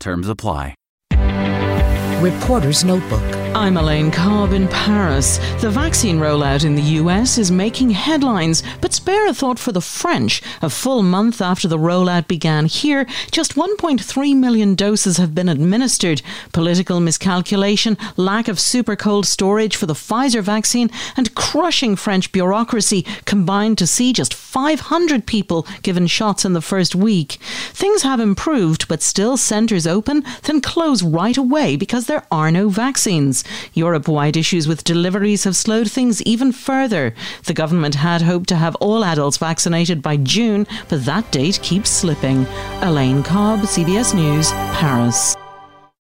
Terms apply. Reporter's Notebook. I'm Elaine Cobb in Paris. The vaccine rollout in the US is making headlines, but spare a thought for the French. A full month after the rollout began here, just 1.3 million doses have been administered. Political miscalculation, lack of super cold storage for the Pfizer vaccine, and crushing French bureaucracy combined to see just 500 people given shots in the first week. Things have improved, but still centres open, then close right away because there are no vaccines. Europe wide issues with deliveries have slowed things even further. The government had hoped to have all adults vaccinated by June, but that date keeps slipping. Elaine Cobb, CBS News, Paris.